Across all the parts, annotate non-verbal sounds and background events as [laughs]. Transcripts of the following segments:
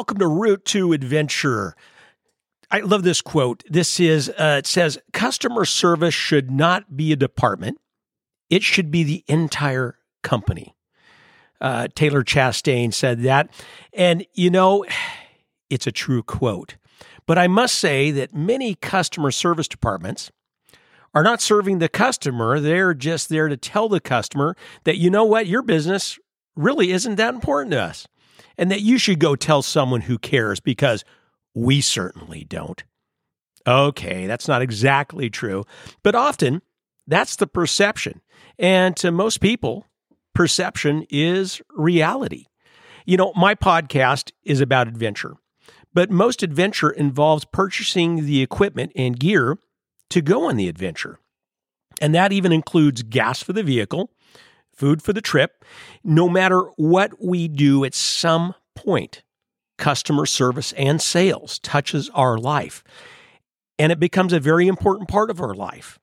welcome to Route to Adventure. I love this quote. This is uh, it says customer service should not be a department. It should be the entire company. Uh, Taylor Chastain said that, and you know, [sighs] it's a true quote. But I must say that many customer service departments are not serving the customer. They're just there to tell the customer that, you know what, your business really isn't that important to us and that you should go tell someone who cares because we certainly don't. Okay, that's not exactly true, but often that's the perception. And to most people, perception is reality. You know, my podcast is about adventure, but most adventure involves purchasing the equipment and gear to go on the adventure. And that even includes gas for the vehicle, food for the trip. No matter what we do at some point, customer service and sales touches our life. And it becomes a very important part of our life.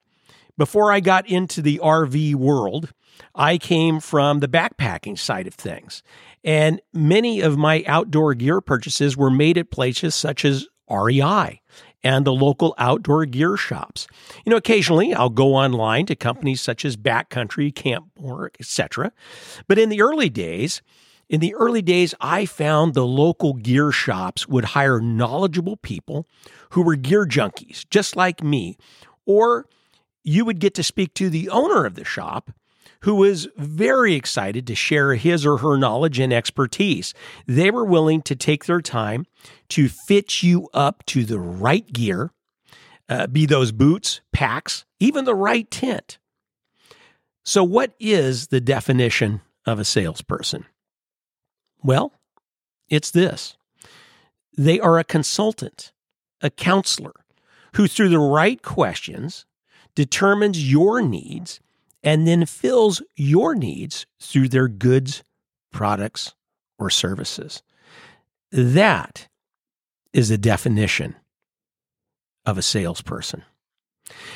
Before I got into the RV world, I came from the backpacking side of things. And many of my outdoor gear purchases were made at places such as REI and the local outdoor gear shops. You know, occasionally I'll go online to companies such as Backcountry, Campmor, etc. But in the early days, in the early days, I found the local gear shops would hire knowledgeable people who were gear junkies, just like me, or you would get to speak to the owner of the shop who was very excited to share his or her knowledge and expertise. They were willing to take their time to fit you up to the right gear, uh, be those boots, packs, even the right tent. So, what is the definition of a salesperson? Well, it's this they are a consultant, a counselor who, through the right questions, determines your needs and then fills your needs through their goods, products, or services. That is the definition of a salesperson.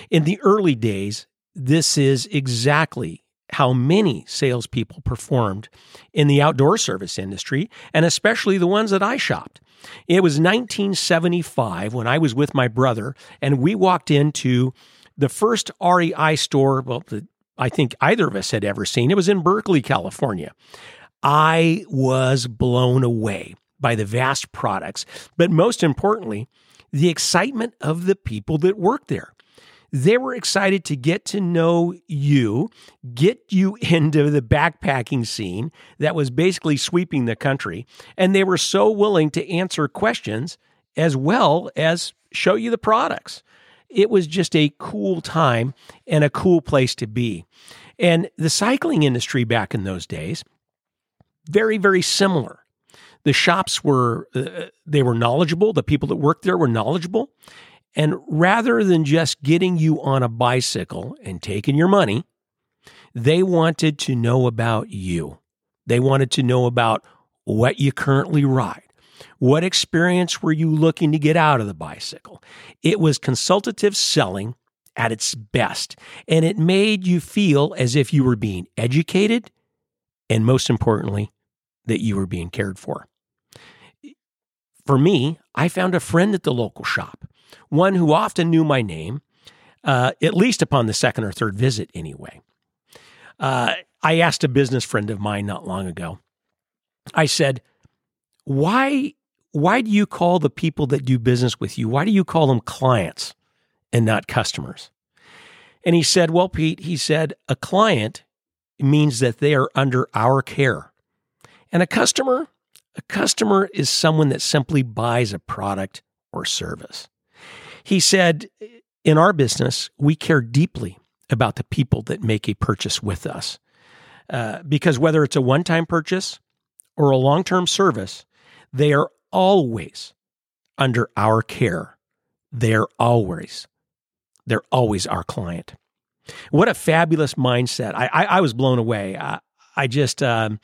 In the early days, this is exactly how many salespeople performed in the outdoor service industry, and especially the ones that I shopped. It was 1975 when I was with my brother, and we walked into the first REI store, well, the, I think either of us had ever seen. It was in Berkeley, California. I was blown away by the vast products, but most importantly, the excitement of the people that worked there. They were excited to get to know you, get you [laughs] into the backpacking scene that was basically sweeping the country. And they were so willing to answer questions as well as show you the products. It was just a cool time and a cool place to be. And the cycling industry back in those days, very, very similar. The shops were, uh, they were knowledgeable. The people that worked there were knowledgeable. And rather than just getting you on a bicycle and taking your money, they wanted to know about you. They wanted to know about what you currently ride. What experience were you looking to get out of the bicycle? It was consultative selling at its best, and it made you feel as if you were being educated and, most importantly, that you were being cared for. For me, I found a friend at the local shop one who often knew my name, uh, at least upon the second or third visit, anyway. Uh, I asked a business friend of mine not long ago. I said, "Why, why do you call the people that do business with you? Why do you call them clients and not customers?" And he said, "Well, Pete," he said, "a client means that they are under our care, and a customer, a customer is someone that simply buys a product or service." He said, In our business, we care deeply about the people that make a purchase with us. Uh, because whether it's a one time purchase or a long term service, they are always under our care. They're always, they're always our client. What a fabulous mindset. I, I, I was blown away. I, I just, um,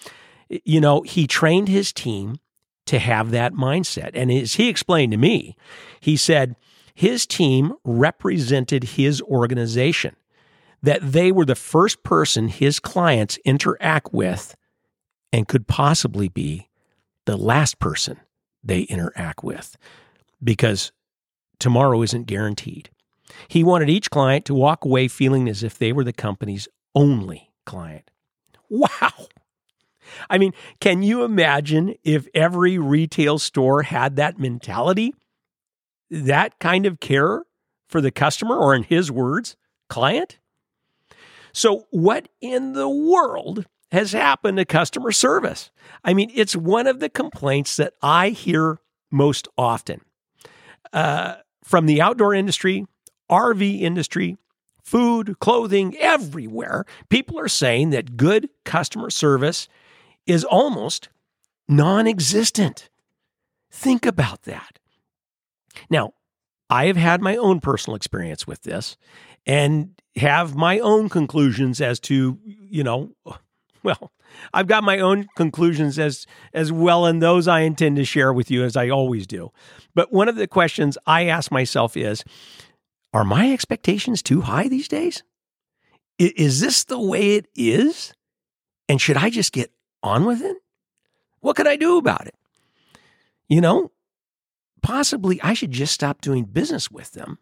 you know, he trained his team to have that mindset. And as he explained to me, he said, his team represented his organization, that they were the first person his clients interact with and could possibly be the last person they interact with because tomorrow isn't guaranteed. He wanted each client to walk away feeling as if they were the company's only client. Wow. I mean, can you imagine if every retail store had that mentality? That kind of care for the customer, or in his words, client? So, what in the world has happened to customer service? I mean, it's one of the complaints that I hear most often uh, from the outdoor industry, RV industry, food, clothing, everywhere. People are saying that good customer service is almost non existent. Think about that. Now, I have had my own personal experience with this and have my own conclusions as to, you know, well, I've got my own conclusions as as well and those I intend to share with you as I always do. But one of the questions I ask myself is are my expectations too high these days? Is this the way it is? And should I just get on with it? What could I do about it? You know, possibly I should just stop doing business with them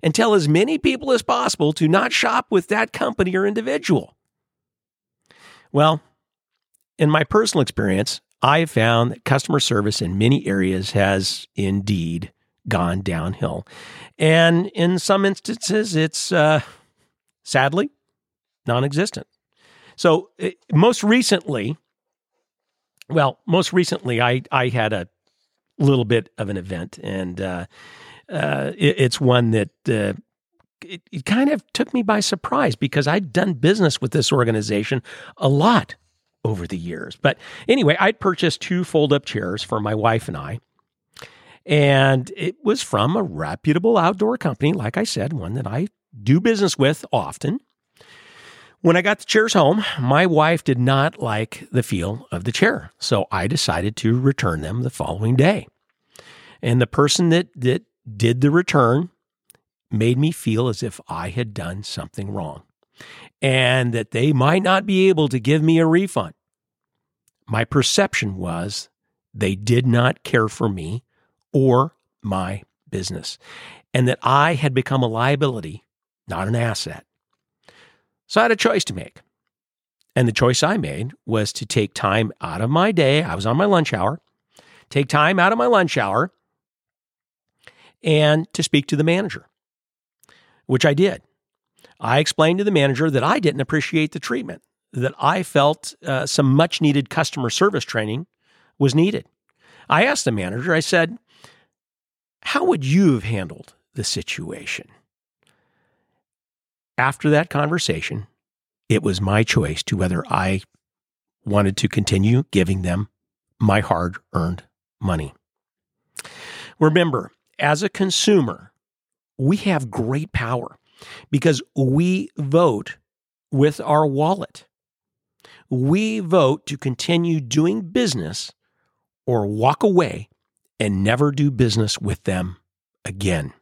and tell as many people as possible to not shop with that company or individual. Well, in my personal experience, I have found that customer service in many areas has indeed gone downhill. And in some instances, it's uh, sadly non existent. So, it, most recently, well, most recently, I, I had a little bit of an event, and uh, uh, it, it's one that uh, it, it kind of took me by surprise because I'd done business with this organization a lot over the years. But anyway, I'd purchased two fold up chairs for my wife and I. And it was from a reputable outdoor company, like I said, one that I do business with often. When I got the chairs home, my wife did not like the feel of the chair. So I decided to return them the following day. And the person that, that did the return made me feel as if I had done something wrong and that they might not be able to give me a refund. My perception was they did not care for me or my business, and that I had become a liability, not an asset. So I had a choice to make. And the choice I made was to take time out of my day. I was on my lunch hour, take time out of my lunch hour and to speak to the manager, which I did. I explained to the manager that I didn't appreciate the treatment, that I felt uh, some much needed customer service training was needed. I asked the manager, I said, How would you have handled the situation? After that conversation, it was my choice to whether I wanted to continue giving them my hard earned money. Remember, as a consumer, we have great power because we vote with our wallet. We vote to continue doing business or walk away and never do business with them again.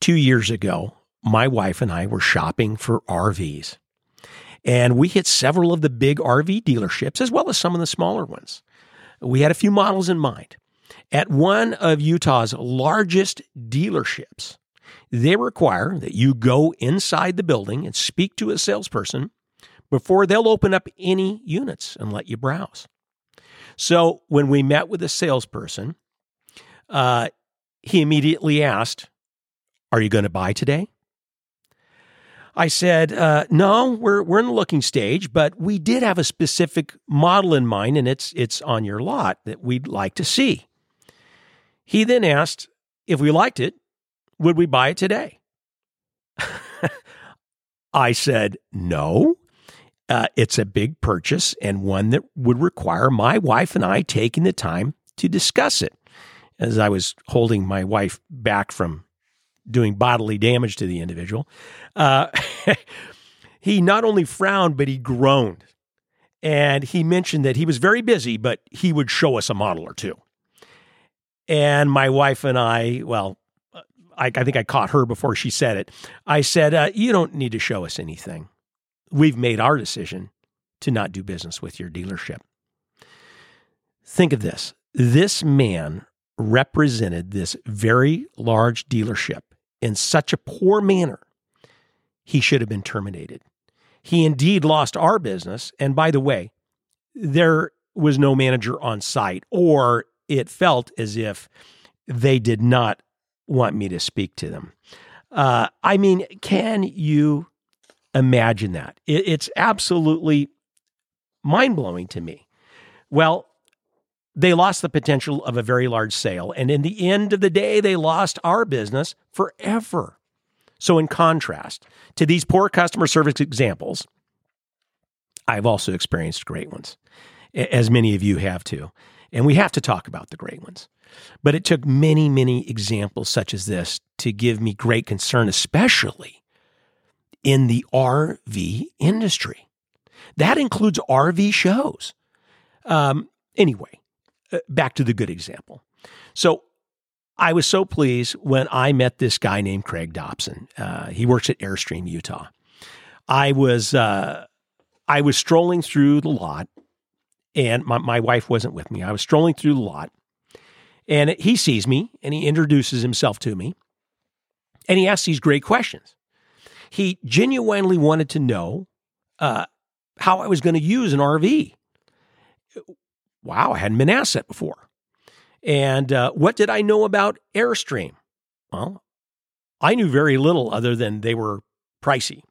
Two years ago, my wife and I were shopping for RVs. And we hit several of the big RV dealerships as well as some of the smaller ones. We had a few models in mind. At one of Utah's largest dealerships, they require that you go inside the building and speak to a salesperson before they'll open up any units and let you browse. So when we met with a salesperson, uh, he immediately asked, Are you going to buy today? I said, uh, no, we're, we're in the looking stage, but we did have a specific model in mind, and it's, it's on your lot that we'd like to see. He then asked if we liked it, would we buy it today? [laughs] I said, no. Uh, it's a big purchase and one that would require my wife and I taking the time to discuss it. As I was holding my wife back from doing bodily damage to the individual, uh, [laughs] he not only frowned, but he groaned. And he mentioned that he was very busy, but he would show us a model or two. And my wife and I, well, I, I think I caught her before she said it. I said, uh, You don't need to show us anything. We've made our decision to not do business with your dealership. Think of this this man represented this very large dealership in such a poor manner, he should have been terminated. He indeed lost our business. And by the way, there was no manager on site, or it felt as if they did not want me to speak to them. Uh, I mean, can you imagine that? It, it's absolutely mind blowing to me. Well, they lost the potential of a very large sale. And in the end of the day, they lost our business forever. So, in contrast to these poor customer service examples, I've also experienced great ones, as many of you have too. And we have to talk about the great ones. But it took many, many examples such as this to give me great concern, especially in the RV industry. That includes RV shows. Um, anyway, uh, back to the good example. So I was so pleased when I met this guy named Craig Dobson. Uh, he works at Airstream, Utah. I was uh, I was strolling through the lot, and my, my wife wasn't with me. I was strolling through the lot, and he sees me and he introduces himself to me, and he asks these great questions. He genuinely wanted to know uh, how I was going to use an RV. Wow, I hadn't been asked that before. And uh, what did I know about Airstream? Well, I knew very little other than they were pricey.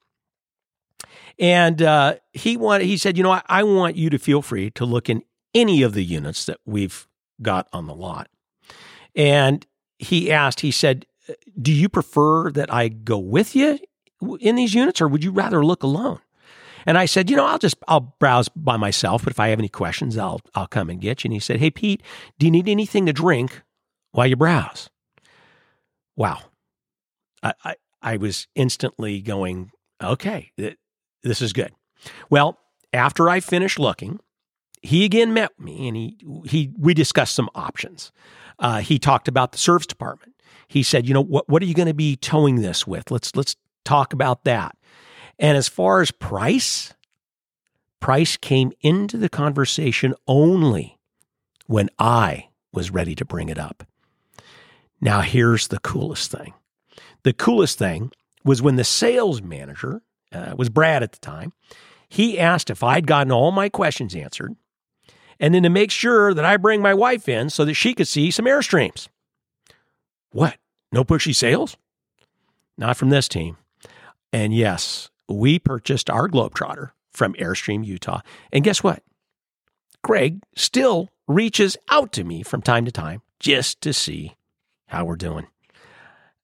And uh, he wanted, he said, you know, I, I want you to feel free to look in any of the units that we've got on the lot. And he asked, he said, do you prefer that I go with you in these units or would you rather look alone? And I said, you know, I'll just I'll browse by myself, but if I have any questions, I'll I'll come and get you. And he said, Hey Pete, do you need anything to drink while you browse? Wow. I I, I was instantly going, okay, this is good. Well, after I finished looking, he again met me and he he we discussed some options. Uh, he talked about the service department. He said, you know, what what are you going to be towing this with? Let's let's talk about that. And as far as price, price came into the conversation only when I was ready to bring it up. Now, here's the coolest thing the coolest thing was when the sales manager uh, was Brad at the time. He asked if I'd gotten all my questions answered, and then to make sure that I bring my wife in so that she could see some Airstreams. What? No pushy sales? Not from this team. And yes, we purchased our Globetrotter from Airstream, Utah. And guess what? Greg still reaches out to me from time to time just to see how we're doing.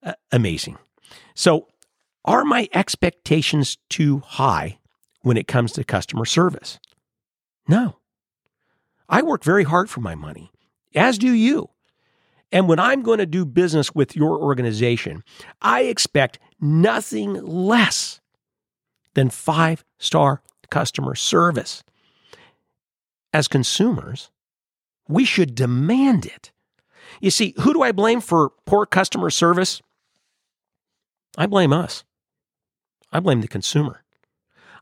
Uh, amazing. So, are my expectations too high when it comes to customer service? No. I work very hard for my money, as do you. And when I'm going to do business with your organization, I expect nothing less than five star customer service. As consumers, we should demand it. You see, who do I blame for poor customer service? I blame us. I blame the consumer.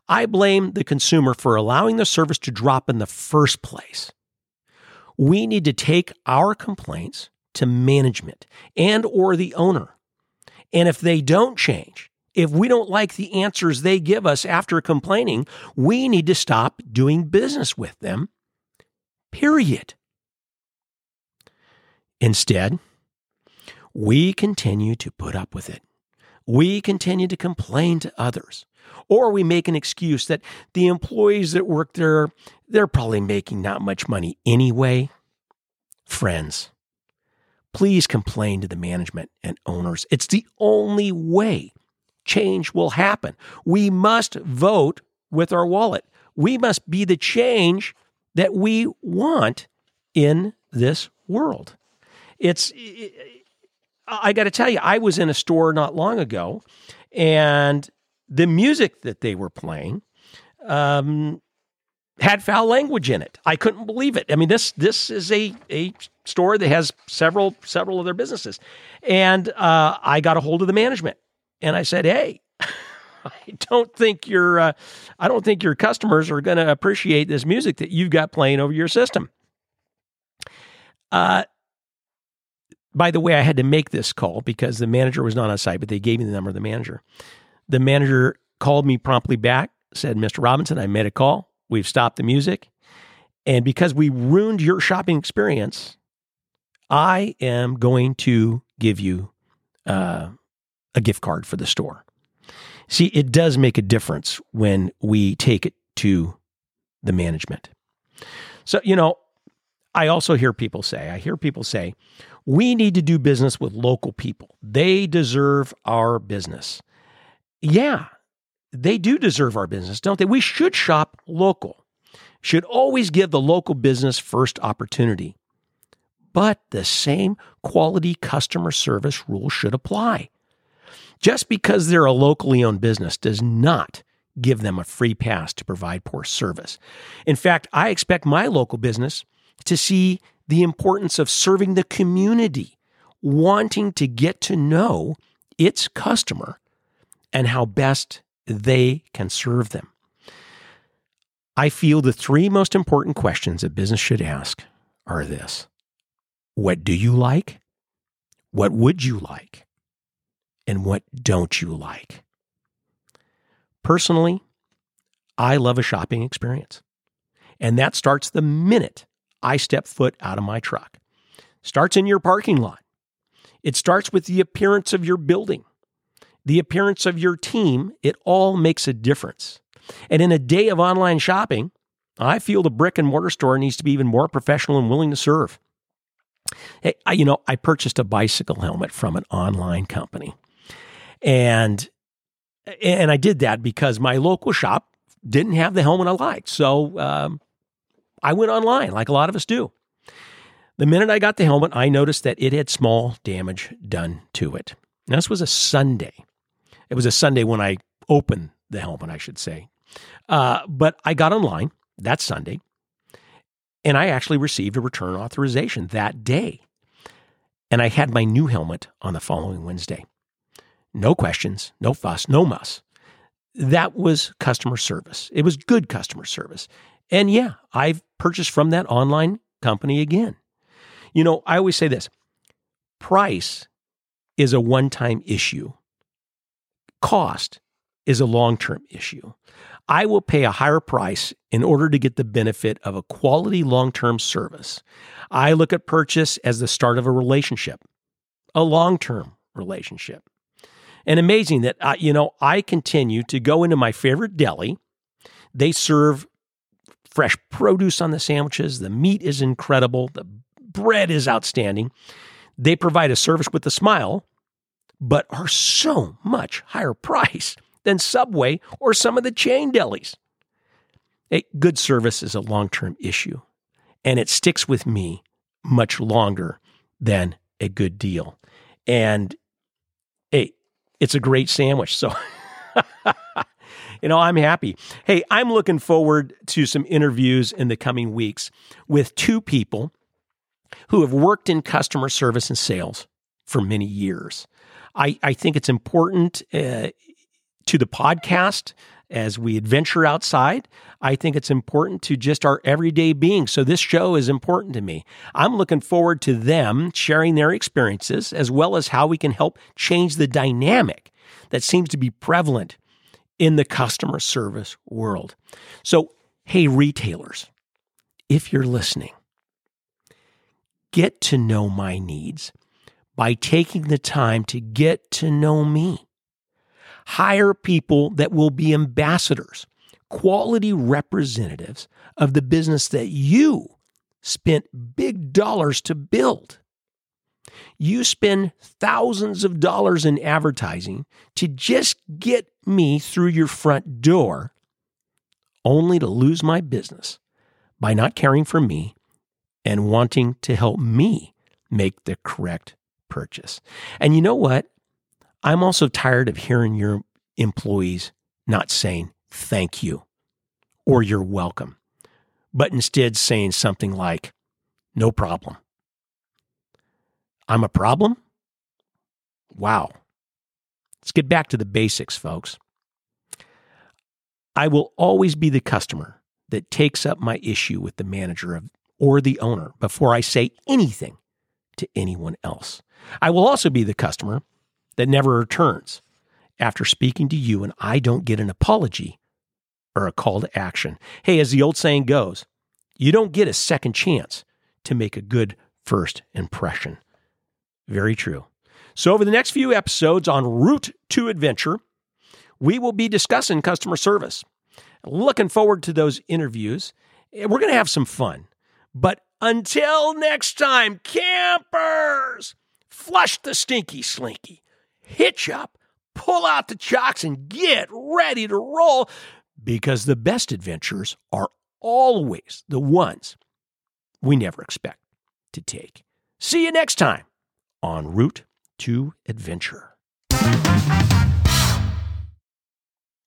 I blame the consumer for allowing the service to drop in the first place. We need to take our complaints to management and or the owner. And if they don't change, if we don't like the answers they give us after complaining, we need to stop doing business with them. Period. Instead, we continue to put up with it. We continue to complain to others. Or we make an excuse that the employees that work there, they're probably making not much money anyway. Friends, please complain to the management and owners. It's the only way change will happen. We must vote with our wallet. We must be the change that we want in this world. It's, I got to tell you, I was in a store not long ago and the music that they were playing um, had foul language in it. I couldn't believe it. I mean, this this is a a store that has several several of their businesses, and uh, I got a hold of the management and I said, "Hey, [laughs] I don't think your uh, I don't think your customers are going to appreciate this music that you've got playing over your system." Uh, by the way, I had to make this call because the manager was not on site, but they gave me the number of the manager. The manager called me promptly back, said, Mr. Robinson, I made a call. We've stopped the music. And because we ruined your shopping experience, I am going to give you uh, a gift card for the store. See, it does make a difference when we take it to the management. So, you know, I also hear people say, I hear people say, we need to do business with local people. They deserve our business. Yeah, they do deserve our business, don't they? We should shop local, should always give the local business first opportunity. But the same quality customer service rule should apply. Just because they're a locally owned business does not give them a free pass to provide poor service. In fact, I expect my local business to see the importance of serving the community, wanting to get to know its customer and how best they can serve them. I feel the three most important questions a business should ask are this What do you like? What would you like? And what don't you like? Personally, I love a shopping experience. And that starts the minute I step foot out of my truck. Starts in your parking lot. It starts with the appearance of your building, the appearance of your team. It all makes a difference. And in a day of online shopping, I feel the brick and mortar store needs to be even more professional and willing to serve. Hey, I, you know, I purchased a bicycle helmet from an online company. And and I did that because my local shop didn't have the helmet I liked. So um, I went online like a lot of us do. The minute I got the helmet, I noticed that it had small damage done to it. Now, this was a Sunday. It was a Sunday when I opened the helmet, I should say. Uh, but I got online that Sunday and I actually received a return authorization that day. And I had my new helmet on the following Wednesday. No questions, no fuss, no muss. That was customer service. It was good customer service. And yeah, I've purchased from that online company again. You know, I always say this price is a one time issue, cost is a long term issue. I will pay a higher price in order to get the benefit of a quality long term service. I look at purchase as the start of a relationship, a long term relationship. And amazing that, uh, you know, I continue to go into my favorite deli. They serve fresh produce on the sandwiches. The meat is incredible. The bread is outstanding. They provide a service with a smile, but are so much higher [laughs] price than Subway or some of the chain delis. A good service is a long term issue, and it sticks with me much longer than a good deal. And hey, it's a great sandwich. So [laughs] you know, I'm happy. Hey, I'm looking forward to some interviews in the coming weeks with two people who have worked in customer service and sales for many years. I, I think it's important uh, to the podcast as we adventure outside. I think it's important to just our everyday being. So, this show is important to me. I'm looking forward to them sharing their experiences as well as how we can help change the dynamic that seems to be prevalent in the customer service world. So, hey, retailers, if you're listening, get to know my needs by taking the time to get to know me. Hire people that will be ambassadors, quality representatives of the business that you spent big dollars to build. You spend thousands of dollars in advertising to just get me through your front door, only to lose my business by not caring for me and wanting to help me make the correct purchase. And you know what? I'm also tired of hearing your employees not saying thank you or you're welcome, but instead saying something like, no problem. I'm a problem? Wow. Let's get back to the basics, folks. I will always be the customer that takes up my issue with the manager of or the owner before I say anything to anyone else. I will also be the customer that never returns after speaking to you and I don't get an apology or a call to action. Hey, as the old saying goes, you don't get a second chance to make a good first impression. Very true. So, over the next few episodes on Route to Adventure, we will be discussing customer service. Looking forward to those interviews. We're going to have some fun. But until next time, campers, flush the stinky slinky, hitch up, pull out the chocks, and get ready to roll because the best adventures are always the ones we never expect to take. See you next time on Route to Adventure.